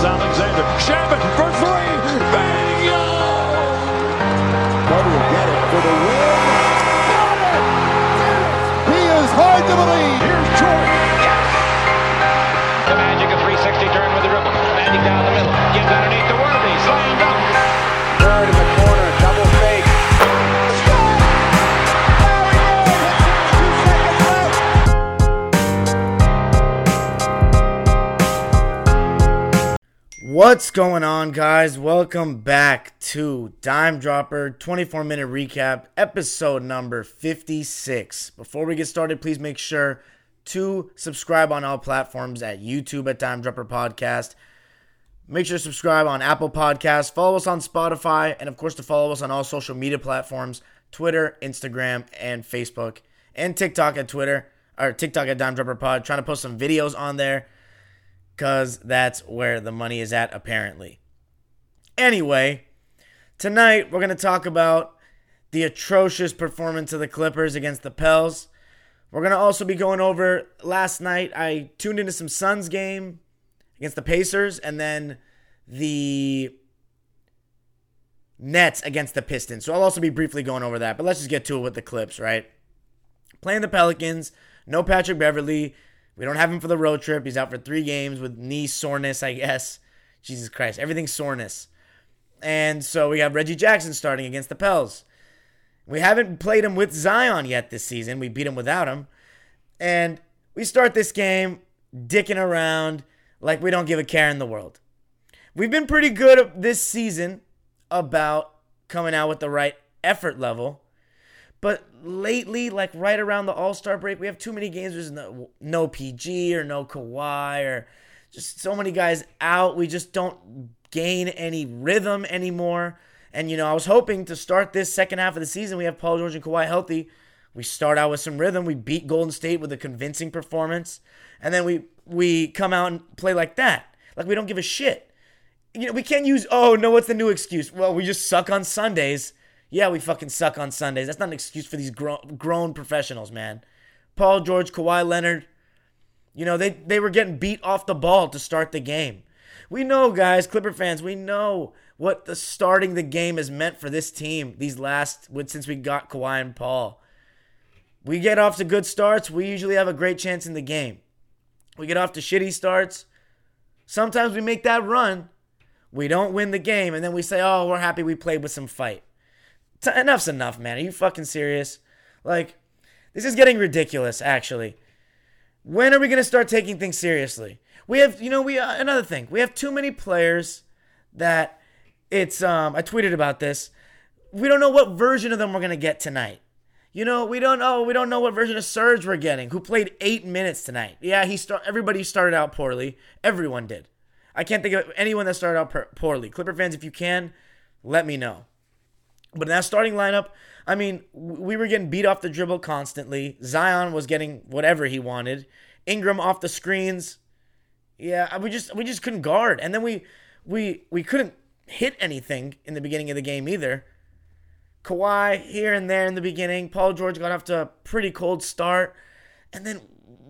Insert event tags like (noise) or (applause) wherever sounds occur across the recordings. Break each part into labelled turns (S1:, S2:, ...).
S1: is
S2: What's going on, guys? Welcome back to Dime Dropper 24 minute recap, episode number 56. Before we get started, please make sure to subscribe on all platforms at YouTube at Dime Dropper Podcast. Make sure to subscribe on Apple Podcasts, follow us on Spotify, and of course, to follow us on all social media platforms Twitter, Instagram, and Facebook, and TikTok at Twitter, or TikTok at Dime Dropper Pod. Trying to post some videos on there because that's where the money is at, apparently. Anyway, tonight we're going to talk about the atrocious performance of the Clippers against the Pels. We're going to also be going over last night. I tuned into some Suns game against the Pacers and then the Nets against the Pistons. So I'll also be briefly going over that, but let's just get to it with the Clips, right? Playing the Pelicans, no Patrick Beverley. We don't have him for the road trip. He's out for three games with knee soreness, I guess. Jesus Christ, everything's soreness. And so we have Reggie Jackson starting against the Pels. We haven't played him with Zion yet this season. We beat him without him. And we start this game dicking around like we don't give a care in the world. We've been pretty good this season about coming out with the right effort level. But lately, like right around the All Star break, we have too many games. There's no, no PG or no Kawhi or just so many guys out. We just don't gain any rhythm anymore. And, you know, I was hoping to start this second half of the season. We have Paul George and Kawhi healthy. We start out with some rhythm. We beat Golden State with a convincing performance. And then we, we come out and play like that. Like we don't give a shit. You know, we can't use, oh, no, what's the new excuse? Well, we just suck on Sundays. Yeah, we fucking suck on Sundays. That's not an excuse for these gro- grown professionals, man. Paul George, Kawhi Leonard, you know, they, they were getting beat off the ball to start the game. We know, guys, Clipper fans, we know what the starting the game has meant for this team these last since we got Kawhi and Paul. We get off to good starts, we usually have a great chance in the game. We get off to shitty starts. Sometimes we make that run. We don't win the game, and then we say, oh, we're happy we played with some fight. T- enough's enough, man. Are you fucking serious? Like, this is getting ridiculous, actually. When are we going to start taking things seriously? We have, you know, we, uh, another thing, we have too many players that it's, um, I tweeted about this. We don't know what version of them we're going to get tonight. You know, we don't know. We don't know what version of Serge we're getting. Who played eight minutes tonight? Yeah, he start. Everybody started out poorly. Everyone did. I can't think of anyone that started out per- poorly. Clipper fans, if you can, let me know. But in that starting lineup, I mean, we were getting beat off the dribble constantly. Zion was getting whatever he wanted. Ingram off the screens. Yeah, we just we just couldn't guard. And then we we we couldn't hit anything in the beginning of the game either. Kawhi here and there in the beginning. Paul George got off to a pretty cold start. And then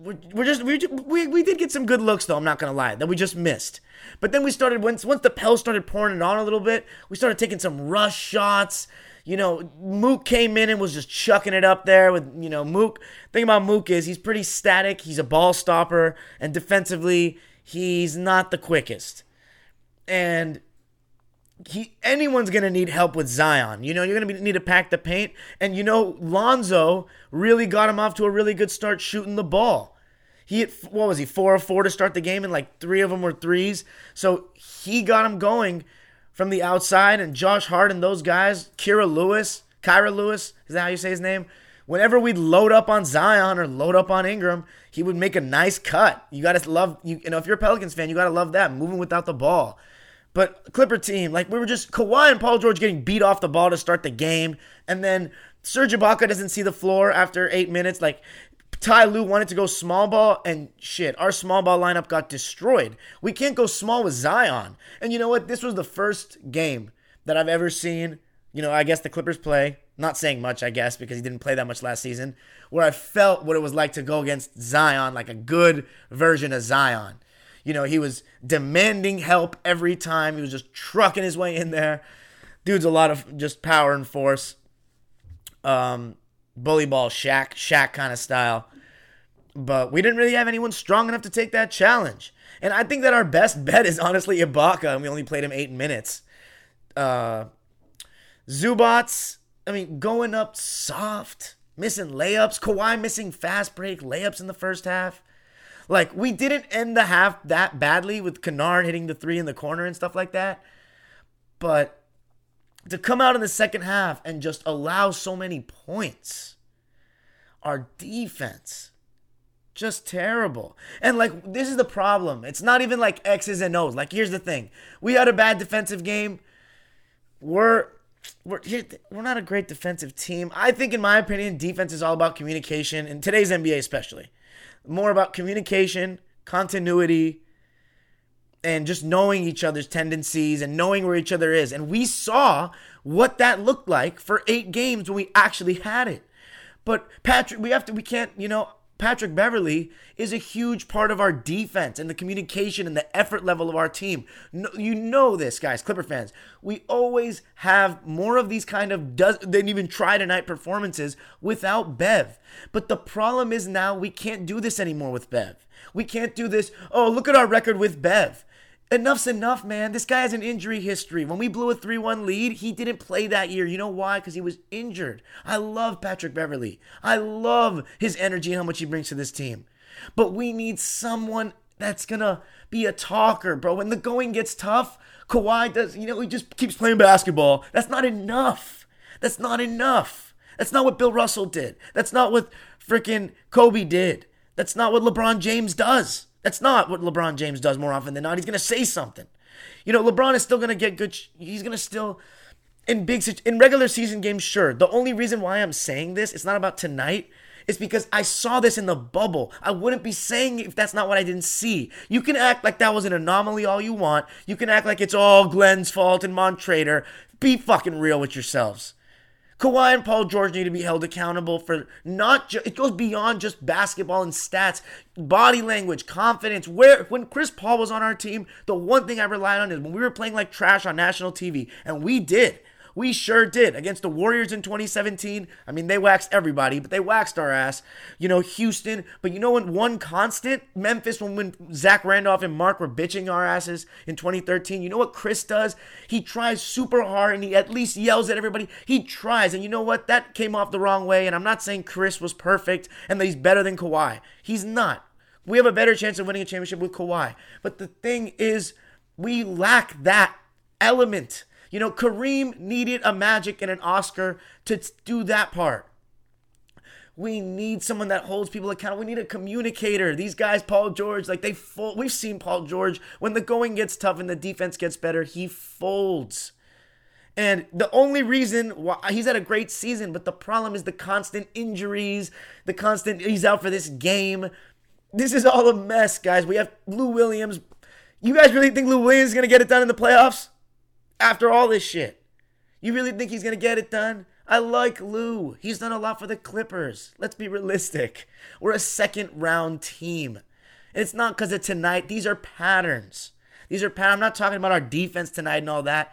S2: we're, we're just we, we we did get some good looks though. I'm not gonna lie that we just missed. But then we started once once the Pels started pouring it on a little bit. We started taking some rush shots. You know, Mook came in and was just chucking it up there with you know Mook. Thing about Mook is he's pretty static. He's a ball stopper, and defensively he's not the quickest. And he anyone's gonna need help with Zion. You know, you're gonna be, need to pack the paint, and you know Lonzo really got him off to a really good start shooting the ball. He hit what was he four of four to start the game, and like three of them were threes. So he got him going from the outside, and Josh Hart and those guys, Kira Lewis, Kyra Lewis, is that how you say his name? Whenever we'd load up on Zion or load up on Ingram, he would make a nice cut. You gotta love you, you know if you're a Pelicans fan, you gotta love that moving without the ball. But Clipper team, like we were just Kawhi and Paul George getting beat off the ball to start the game, and then Serge Ibaka doesn't see the floor after eight minutes. Like Ty Lue wanted to go small ball, and shit, our small ball lineup got destroyed. We can't go small with Zion. And you know what? This was the first game that I've ever seen. You know, I guess the Clippers play. Not saying much, I guess, because he didn't play that much last season. Where I felt what it was like to go against Zion, like a good version of Zion. You know, he was demanding help every time. He was just trucking his way in there. Dude's a lot of just power and force. Um, bully ball Shaq, Shaq kind of style. But we didn't really have anyone strong enough to take that challenge. And I think that our best (laughs) bet is honestly Ibaka, and we only played him eight minutes. Uh, Zubac, I mean, going up soft, missing layups. Kawhi missing fast break layups in the first half. Like, we didn't end the half that badly with Kennard hitting the three in the corner and stuff like that. But to come out in the second half and just allow so many points, our defense, just terrible. And like, this is the problem. It's not even like X's and O's. Like, here's the thing we had a bad defensive game. We're we're we're not a great defensive team. I think, in my opinion, defense is all about communication, in today's NBA especially. More about communication, continuity, and just knowing each other's tendencies and knowing where each other is. And we saw what that looked like for eight games when we actually had it. But Patrick, we have to, we can't, you know, Patrick Beverley is a huge part of our defense and the communication and the effort level of our team. No, you know this, guys, Clipper fans. We always have more of these kind of does than even try tonight performances without Bev. But the problem is now we can't do this anymore with Bev. We can't do this. Oh, look at our record with Bev enough's enough, man. This guy has an injury history. When we blew a 3 1 lead, he didn't play that year. You know why? Because he was injured. I love Patrick Beverley. I love his energy how much he brings to this team. But we need someone that's going to be a talker, bro. When the going gets tough, Kawhi does, you know, he just keeps playing basketball. That's not enough. That's not enough. That's not what Bill Russell did. That's not what freaking Kobe did. That's not what LeBron James does. That's not what LeBron James does more often than not. He's going to say something. You know, LeBron is still going to get good. He's going to still in big in regular season games. Sure. The only reason why I'm saying this, it's not about tonight. It's because I saw this in the bubble. I wouldn't be saying if that's not what I didn't see. You can act like that was an anomaly all you want. You can act like it's all Glenn's fault and Montrezl. Be fucking real with yourselves. Kawhi and Paul George need to be held accountable for not just, it goes beyond just basketball and stats, body language, confidence. Where, when Chris Paul was on our team, the one thing I relied on is when we were playing like trash on national TV, and we did. We sure did. Against the Warriors in 2017, I mean, they waxed everybody, but they waxed our ass. You know, Houston. But you know what? One constant? Memphis, when, when Zach Randolph and Marc were bitching our asses in 2013. You know what Chris does? He tries super hard and he at least yells at everybody. He tries. And you know what? That came off the wrong way. And I'm not saying Chris was perfect and that he's better than Kawhi. He's not. We have a better chance of winning a championship with Kawhi. But the thing is, we lack that element. You know, Kareem needed a Magic and an Oscar to do that part. We need someone that holds people accountable. We need a communicator. These guys, Paul George, like they fold. We've seen Paul George when the going gets tough and the defense gets better, he folds. And the only reason why he's had a great season, but the problem is the constant injuries, the constant he's out for this game. This is all a mess, guys. We have Lou Williams. You guys really think Lou Williams is gonna get it done in the playoffs? After all this shit. You really think he's going to get it done? I like Lou. He's done a lot for the Clippers. Let's be realistic. We're a second round team. And it's not because of tonight. These are patterns. These are patterns. I'm not talking about our defense tonight and all that.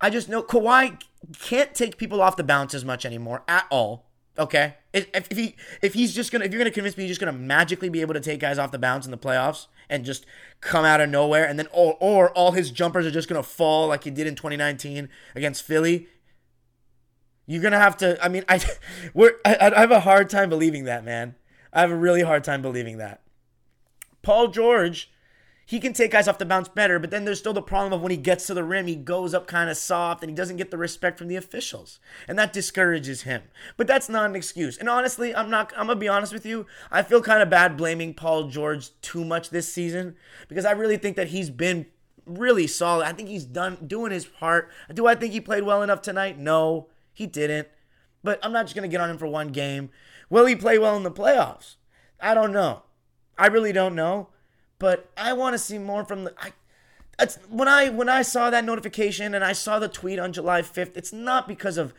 S2: I just know Kawhi can't take people off the bounce as much anymore at all. Okay, if, if he if he's just gonna if you're gonna convince me he's just gonna magically be able to take guys off the bounce in the playoffs and just come out of nowhere and then or or all his jumpers are just gonna fall like he did in 2019 against Philly. You're gonna have to. I mean, I (laughs) we're I, I have a hard time believing that, man. I have a really hard time believing that. Paul George he can take guys off the bounce better, but then there's still the problem of when he gets to the rim, he goes up kind of soft and he doesn't get the respect from the officials. And that discourages him. But that's not an excuse. And honestly, I'm not I'm going to be honest with you. I feel kind of bad blaming Paul George too much this season because I really think that he's been really solid. I think he's done doing his part. Do I think he played well enough tonight? No, he didn't. But I'm not just going to get on him for one game. Will he play well in the playoffs? I don't know. I really don't know but I want to see more from the. I, when I when I saw that notification and I saw the tweet on July 5th, it's not because of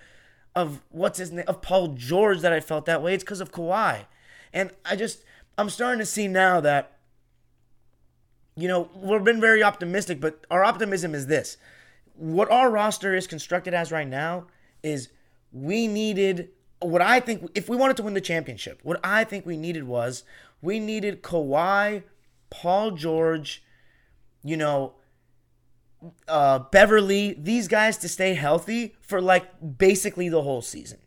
S2: of what's his name of Paul George that I felt that way. It's because of Kawhi, and I just I'm starting to see now that you know, we've been very optimistic, but our optimism is this. What our roster is constructed as right now is we needed what I think if we wanted to win the championship, what I think we needed was we needed Kawhi, Paul George, you know, uh, Beverley, these guys to stay healthy for like basically the whole season.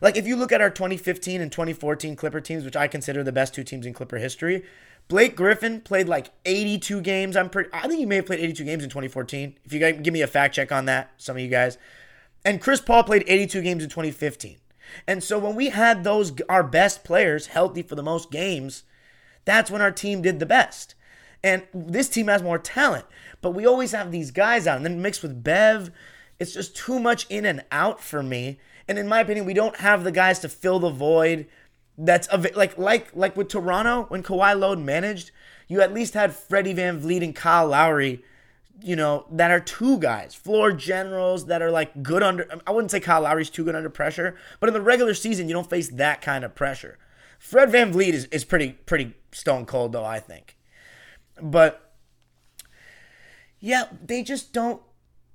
S2: Like if you look at our 2015 and 2014 Clipper teams, which I consider the best two teams in Clipper history, Blake Griffin played like 82 games. I'm pretty. I think he may have played 82 games in 2014. If you guys give me a fact check on that, some of you guys. And Chris Paul played 82 games in 2015. And so when we had those our best players healthy for the most games, that's when our team did the best. And this team has more talent, but we always have these guys out, and then mixed with Bev, it's just too much in and out for me. And in my opinion, we don't have the guys to fill the void that's av- like like like with Toronto when Kawhi Load managed, you at least had Freddie VanVleet and Kyle Lowry, you know, that are two guys, floor generals that are like good under I wouldn't say Kyle Lowry's too good under pressure, but in the regular season you don't face that kind of pressure. Fred VanVleet is, is pretty pretty stone cold though, I think. But yeah, they just don't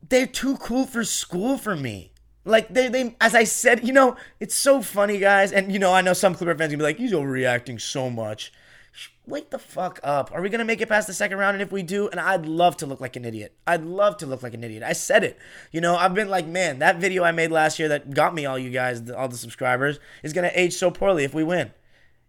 S2: they're too cool for school for me. Like they, they, as I said, you know, it's so funny, guys. And you know, I know some Clipper fans gonna be like, he's overreacting so much. Wake the fuck up. Are we gonna make it past the second round? And if we do, and I'd love to look like an idiot. I'd love to look like an idiot. I said it. You know, I've been like, man, that video I made last year that got me all you guys, all the subscribers, is gonna age so poorly if we win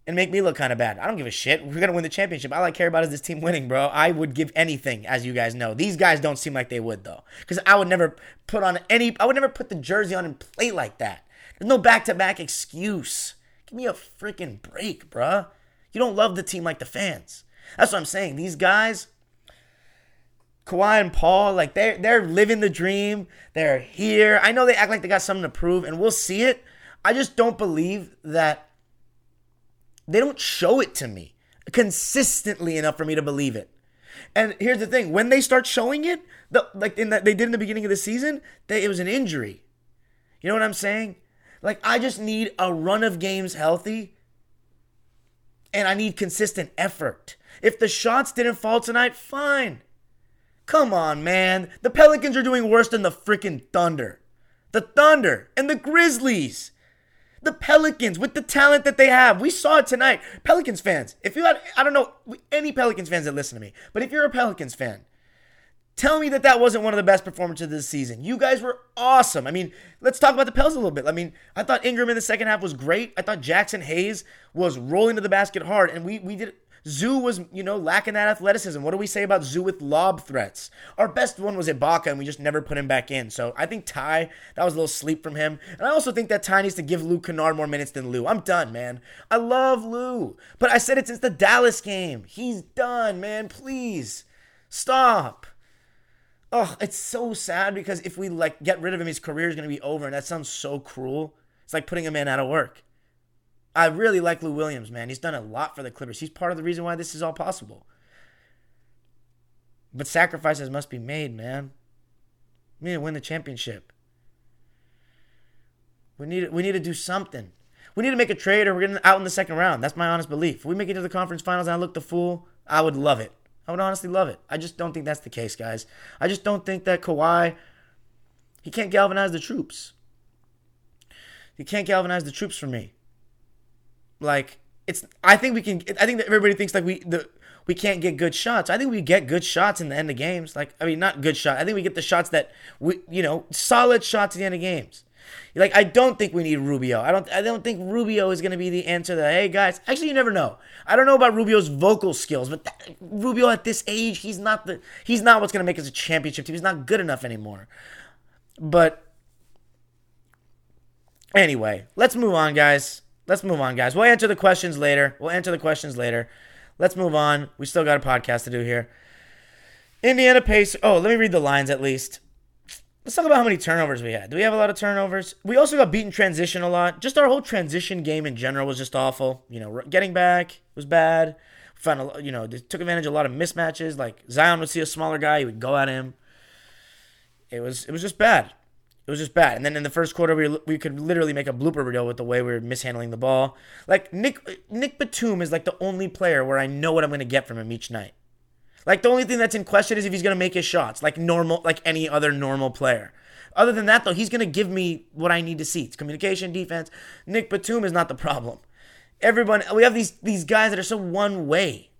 S2: and make me look kind of bad. I don't give a shit. We're gonna win the championship. All I care about is this team winning, bro. I would give anything, as you guys know. These guys don't seem like they would though, because I would never put on any. I would never put the jersey on and play like that. There's no back-to-back excuse. Give me a freaking break, bro. You don't love the team like the fans. That's what I'm saying. These guys, Kawhi and Paul, like they're they're living the dream. They're here. I know they act like they got something to prove, and we'll see it. I just don't believe that they don't show it to me consistently enough for me to believe it. And here's the thing: when they start showing it, the, like in that they did in the beginning of the season, they, it was an injury. You know what I'm saying? Like I just need a run of games healthy, and I need consistent effort. If the shots didn't fall tonight, fine. Come on, man. The Pelicans are doing worse than the freaking Thunder. The Thunder and the Grizzlies. The Pelicans, with the talent that they have, we saw it tonight. Pelicans fans, if you had, I don't know any Pelicans fans that listen to me, but if you're a Pelicans fan, tell me that that wasn't one of the best performances of this season. You guys were awesome. I mean, let's talk about the Pels a little bit. I mean, I thought Ingram in the second half was great. I thought Jaxson Hayes was rolling to the basket hard, and we we did Zoo was, you know, lacking that athleticism. What do we say about Zoo with lob threats? Our best one was Ibaka, and we just never put him back in. So I think Ty, that was a little sleep from him. And I also think that Ty needs to give Luke Kennard more minutes than Lou. I'm done, man. I love Lou. But I said it since the Dallas game. He's done, man. Please. Stop. Oh, it's so sad because if we like get rid of him, his career is gonna be over, and that sounds so cruel. It's like putting a man out of work. I really like Lou Williams, man. He's done a lot for the Clippers. He's part of the reason why this is all possible. But sacrifices must be made, man. We need to win the championship. We need we need to do something. We need to make a trade or we're getting out in the second round. That's my honest belief. If we make it to the conference finals and I look the fool, I would love it. I would honestly love it. I just don't think that's the case, guys. I just don't think that Kawhi he can't galvanize the troops. He can't galvanize the troops for me. Like it's I think we can I think that everybody thinks like we the we can't get good shots. I think we get good shots in the end of games. Like I mean not good shot. I think we get the shots that we you know, solid shots at the end of games. Like I don't think we need Rubio. I don't I don't think Rubio is going to be the answer that hey guys, actually you never know. I don't know about Rubio's vocal skills, but that, Rubio at this age, he's not the he's not what's going to make us a championship team. He's not good enough anymore. But anyway, let's move on guys. Let's move on, guys. We'll answer the questions later. We'll answer the questions later. Let's move on. We still got a podcast to do here. Indiana Pacers. Oh, let me read the lines at least. Let's talk about how many turnovers we had. Do we have a lot of turnovers? We also got beaten transition a lot. Just our whole transition game in general was just awful. You know, getting back was bad. Found a, you know, they took advantage of a lot of mismatches. Like Zion would see a smaller guy, he would go at him. It was it was just bad. It was just bad. And then in the first quarter, we, we could literally make a blooper reel with the way we were mishandling the ball. Like Nick Nick Batum is like the only player where I know what I'm going to get from him each night. Like the only thing that's in question is if he's going to make his shots, like normal, like any other normal player. Other than that, though, he's going to give me what I need to see. It's communication, defense. Nick Batum is not the problem. Everyone, we have these these guys that are so one way.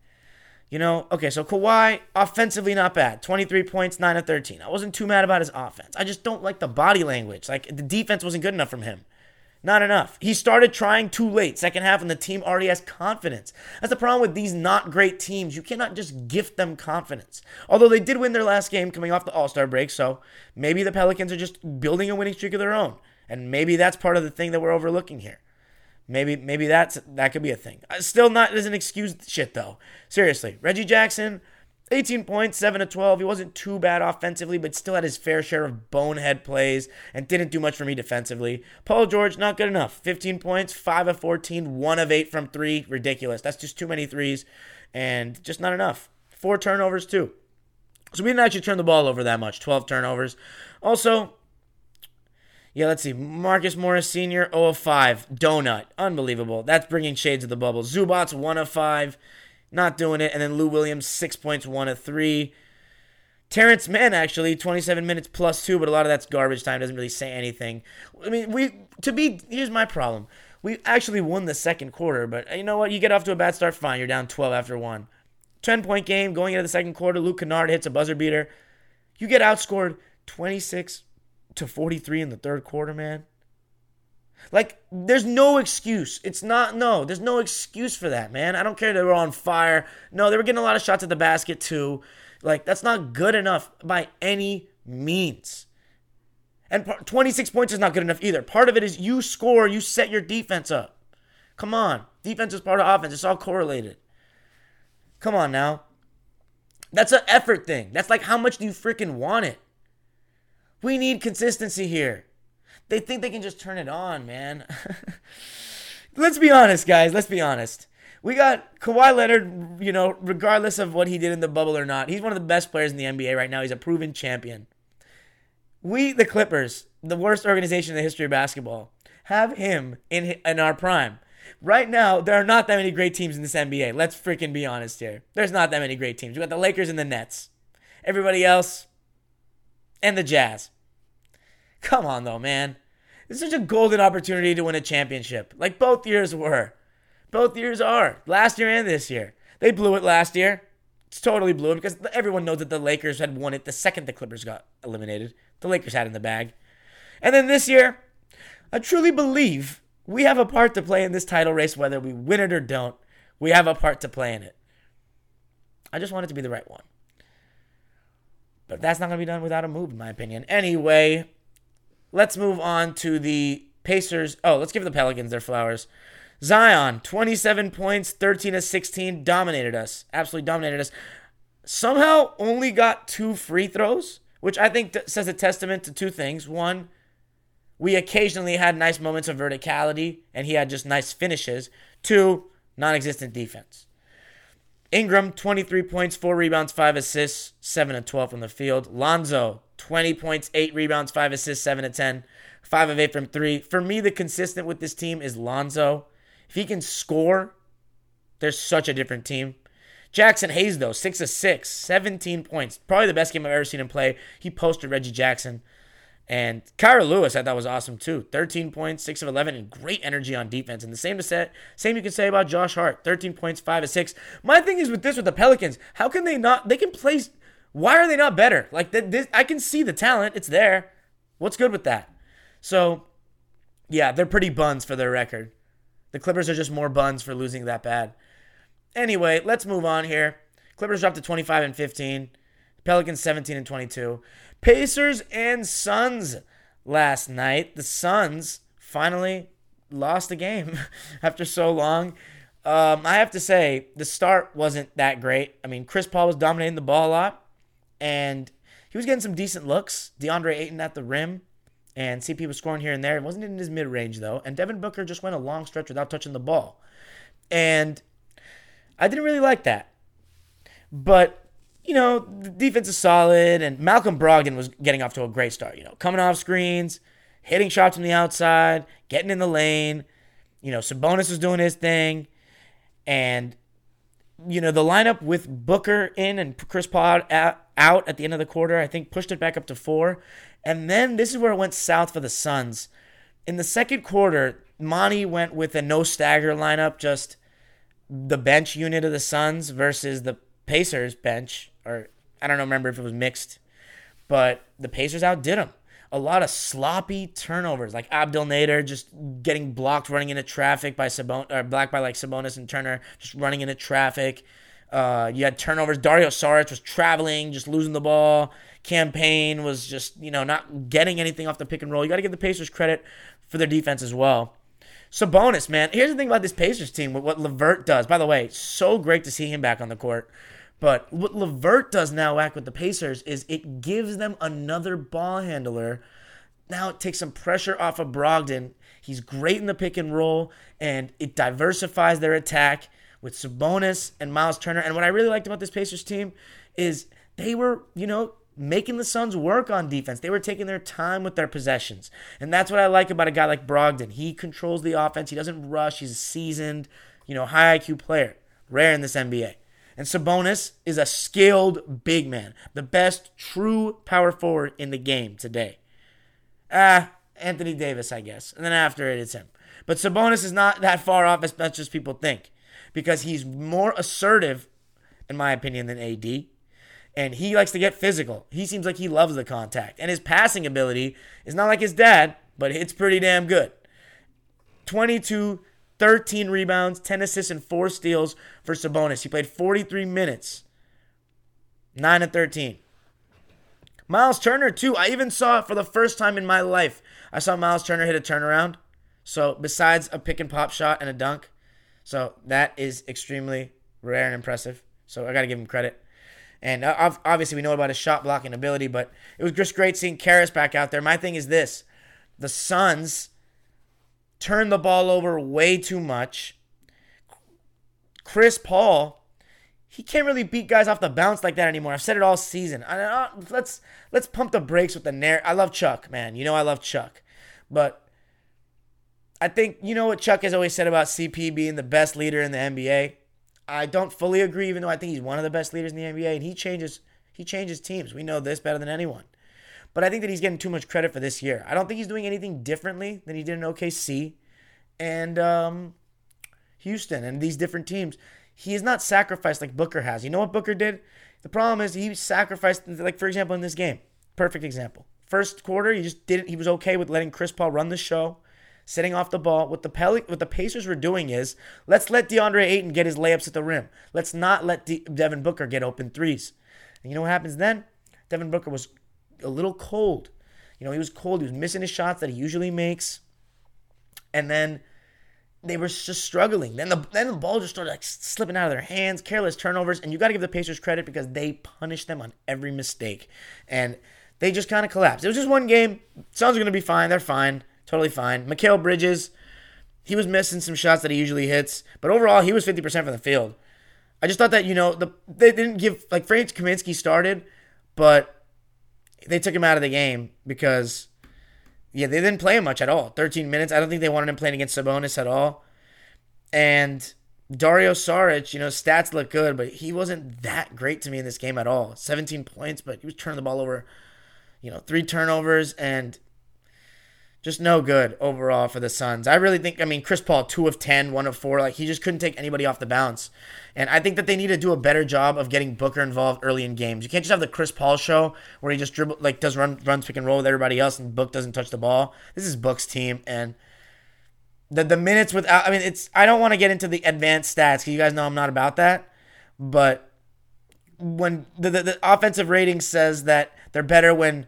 S2: You know, okay, so Kawhi, offensively not bad. 23 points, 9 of 13. I wasn't too mad about his offense. I just don't like the body language. Like, the defense wasn't good enough from him. Not enough. He started trying too late, second half, and the team already has confidence. That's the problem with these not great teams. You cannot just gift them confidence. Although they did win their last game coming off the All Star break, so maybe the Pelicans are just building a winning streak of their own. And maybe that's part of the thing that we're overlooking here. Maybe maybe that's that could be a thing. Uh, Still not doesn't excuse shit though. Seriously, Reggie Jackson, 18 points, 7 to 12. He wasn't too bad offensively, but still had his fair share of bonehead plays and didn't do much for me defensively. Paul George, not good enough. 15 points, 5 of 14, 1 of 8 from 3. Ridiculous. That's just too many threes and just not enough. Four turnovers, too. So we didn't actually turn the ball over that much. 12 turnovers. Also, yeah, let's see. Marcus Morris Sr., 0 of 5. Donut. Unbelievable. That's bringing shades of the bubble. Zubac, 1 of 5. Not doing it. And then Lou Williams, 6 points, 1 of 3. Terrence Mann, actually, 27 minutes plus 2, but a lot of that's garbage time. Doesn't really say anything. I mean, we, to be, here's my problem. We actually won the second quarter, but you know what? You get off to a bad start, fine. You're down 12 after 1. 10 point game going into the second quarter. Luke Kennard hits a buzzer beater. You get outscored 26 to 43 in the third quarter, man. Like, there's no excuse. It's not, no, there's no excuse for that, man. I don't care they were on fire. No, they were getting a lot of shots at the basket, too. Like, that's not good enough by any means. And 26 points is not good enough either. Part of it is you score, you set your defense up. Come on. Defense is part of offense, it's all correlated. Come on now. That's an effort thing. That's like how much do you freaking want it? We need consistency here. They think they can just turn it on, man. (laughs) Let's be honest, guys. Let's be honest. We got Kawhi Leonard, you know, regardless of what he did in the bubble or not, he's one of the best players in the NBA right now. He's a proven champion. We, the Clippers, the worst organization in the history of basketball, have him in, in our prime. Right now, there are not that many great teams in this NBA. Let's freaking be honest here. There's not that many great teams. We got the Lakers and the Nets. Everybody else, and the Jazz. Come on, though, man. This is such a golden opportunity to win a championship, like both years were. Both years are. Last year and this year. They blew it last year. It's totally blew it because everyone knows that the Lakers had won it the second the Clippers got eliminated. The Lakers had it in the bag. And then this year, I truly believe we have a part to play in this title race, whether we win it or don't. We have a part to play in it. I just want it to be the right one. But that's not going to be done without a move, in my opinion. Anyway, let's move on to the Pacers. Oh, let's give the Pelicans their flowers. Zion, 27 points, 13 of 16, dominated us. Absolutely dominated us. Somehow only got two free throws, which I think t- says a testament to two things. One, we occasionally had nice moments of verticality, and he had just nice finishes. Two, non existent defense. Ingram, 23 points, 4 rebounds, 5 assists, 7 and 12 from the field. Lonzo, 20 points, 8 rebounds, 5 assists, 7 and 10, 5 of 8 from 3. For me, the consistent with this team is Lonzo. If he can score, they're such a different team. Jaxson Hayes, though, 6 of 6, 17 points. Probably the best game I've ever seen him play. He posted Reggie Jackson. And Kyra Lewis, I thought was awesome too. 13 points, 6 of 11, and great energy on defense. And the same to say, same you can say about Josh Hart. 13 points, 5 of 6. My thing is with this with the Pelicans, how can they not they can play why are they not better? Like this I can see the talent, it's there. What's good with that? So, yeah, they're pretty buns for their record. The Clippers are just more buns for losing that bad. Anyway, let's move on here. Clippers dropped to 25 and 15. Pelicans 17 and 22. Pacers and Suns last night. The Suns finally lost a game (laughs) after so long. Um, I have to say, the start wasn't that great. I mean, Chris Paul was dominating the ball a lot, and he was getting some decent looks. DeAndre Ayton at the rim, and CP was scoring here and there. It wasn't in his mid range, though. And Devin Booker just went a long stretch without touching the ball. And I didn't really like that. But you know, the defense is solid, and Malcolm Brogdon was getting off to a great start. You know, coming off screens, hitting shots from the outside, getting in the lane. You know, Sabonis was doing his thing, and you know, the lineup with Booker in and Chris Paul out, out at the end of the quarter, I think pushed it back up to four. And then this is where it went south for the Suns. In the second quarter, Monty went with a no stagger lineup, just the bench unit of the Suns versus the Pacers bench, or I don't know, remember if it was mixed, but the Pacers outdid them. A lot of sloppy turnovers, like Abdel Nader just getting blocked, running into traffic by Sabon, or blocked by like Sabonis and Turner, just running into traffic. Uh, you had turnovers. Dario Saric was traveling, just losing the ball. Cam Payne was just, you know, not getting anything off the pick and roll. You got to give the Pacers credit for their defense as well. Sabonis, man. Here's the thing about this Pacers team, what LeVert does. By the way, so great to see him back on the court. But what LeVert does now back with the Pacers is it gives them another ball handler. Now it takes some pressure off of Brogdon. He's great in the pick and roll, and it diversifies their attack with Sabonis and Miles Turner. And what I really liked about this Pacers team is they were, you know, making the Suns work on defense. They were taking their time with their possessions. And that's what I like about a guy like Brogdon. He controls the offense. He doesn't rush. He's a seasoned, you know, high IQ player. Rare in this NBA. And Sabonis is a skilled big man, the best true power forward in the game today. Ah, Anthony Davis, I guess. And then after it, it's him. But Sabonis is not that far off as much as people think because he's more assertive, in my opinion, than AD and he likes to get physical. He seems like he loves the contact. And his passing ability is not like his dad, but it's pretty damn good. 22, 13 rebounds, 10 assists, and 4 steals for Sabonis. He played 43 minutes, 9 and 13. Miles Turner, too. I even saw for the first time in my life, I saw Miles Turner hit a turnaround. So, besides a pick and pop shot and a dunk, so that is extremely rare and impressive. So, I got to give him credit. And uh, obviously, we know about his shot blocking ability, but it was just great seeing Caris back out there. My thing is this the Suns turn the ball over way too much. Chris Paul, he can't really beat guys off the bounce like that anymore. I've said it all season. I, uh, let's let's pump the brakes with the narrative. I love Chuck, man. You know I love Chuck, but I think you know what Chuck has always said about CP being the best leader in the NBA. I don't fully agree, even though I think he's one of the best leaders in the NBA, and he changes he changes teams. We know this better than anyone. But I think that he's getting too much credit for this year. I don't think he's doing anything differently than he did in OKC and um, Houston and these different teams. He is not sacrificed like Booker has. You know what Booker did? The problem is he sacrificed, like for example, in this game. Perfect example. First quarter, he just didn't. He was okay with letting Chris Paul run the show setting off the ball. What the Pel- what the Pacers were doing is let's let DeAndre Ayton get his layups at the rim. Let's not let De- Devin Booker get open threes. And you know what happens then? Devin Booker was a little cold. You know, he was cold. He was missing his shots that he usually makes. And then they were just struggling. Then the then the ball just started like slipping out of their hands, careless turnovers, and you got to give the Pacers credit because they punished them on every mistake, and they just kind of collapsed. It was just one game. Suns are gonna be fine. They're fine. Totally fine. Mikal Bridges, he was missing some shots that he usually hits, but overall he was 50% from the field. I just thought that, you know, the they didn't give like Frank Kaminsky started, but they took him out of the game because yeah, they didn't play him much at all. 13 minutes. I don't think they wanted him playing against Sabonis at all. And Dario Saric, you know, stats look good, but he wasn't that great to me in this game at all. 17 points, but he was turning the ball over, you know, three turnovers and just no good overall for the Suns. I really think, I mean, Chris Paul, 2 of 10, 1 of 4. Like, he just couldn't take anybody off the bounce. And I think that they need to do a better job of getting Booker involved early in games. You can't just have the Chris Paul show where he just dribble, like, does run, runs pick and roll with everybody else and Book doesn't touch the ball. This is Book's team. And the, the minutes without, I mean, it's, I don't want to get into the advanced stats because you guys know I'm not about that. But when the, the, the offensive rating says that they're better when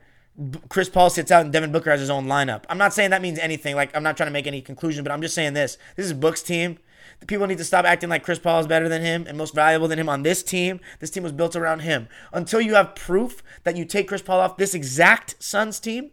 S2: Chris Paul sits out and Devin Booker has his own lineup. I'm not saying that means anything. Like, I'm not trying to make any conclusion, but I'm just saying this. This is Book's team. The people need to stop acting like Chris Paul is better than him and most valuable than him on this team. This team was built around him. Until you have proof that you take Chris Paul off this exact Suns team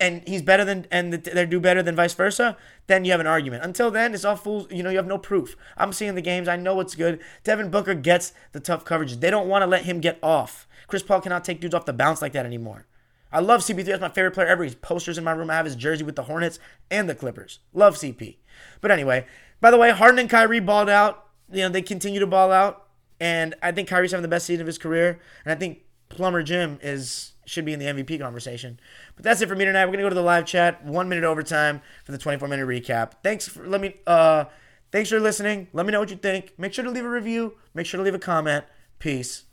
S2: and he's better than and they do better than vice versa, then you have an argument. Until then, it's all fools. You know, you have no proof. I'm seeing the games. I know what's good. Devin Booker gets the tough coverage. They don't want to let him get off. Chris Paul cannot take dudes off the bounce like that anymore. I love CP3. That's my favorite player ever. He's posters in my room. I have his jersey with the Hornets and the Clippers. Love CP. But anyway, by the way, Harden and Kyrie balled out. You know, they continue to ball out. And I think Kyrie's having the best season of his career. And I think Plumber Jim is should be in the MVP conversation. But that's it for me tonight. We're gonna go to the live chat, one minute overtime for the 24 minute recap. Thanks for let me uh thanks for listening. Let me know what you think. Make sure to leave a review. Make sure to leave a comment. Peace.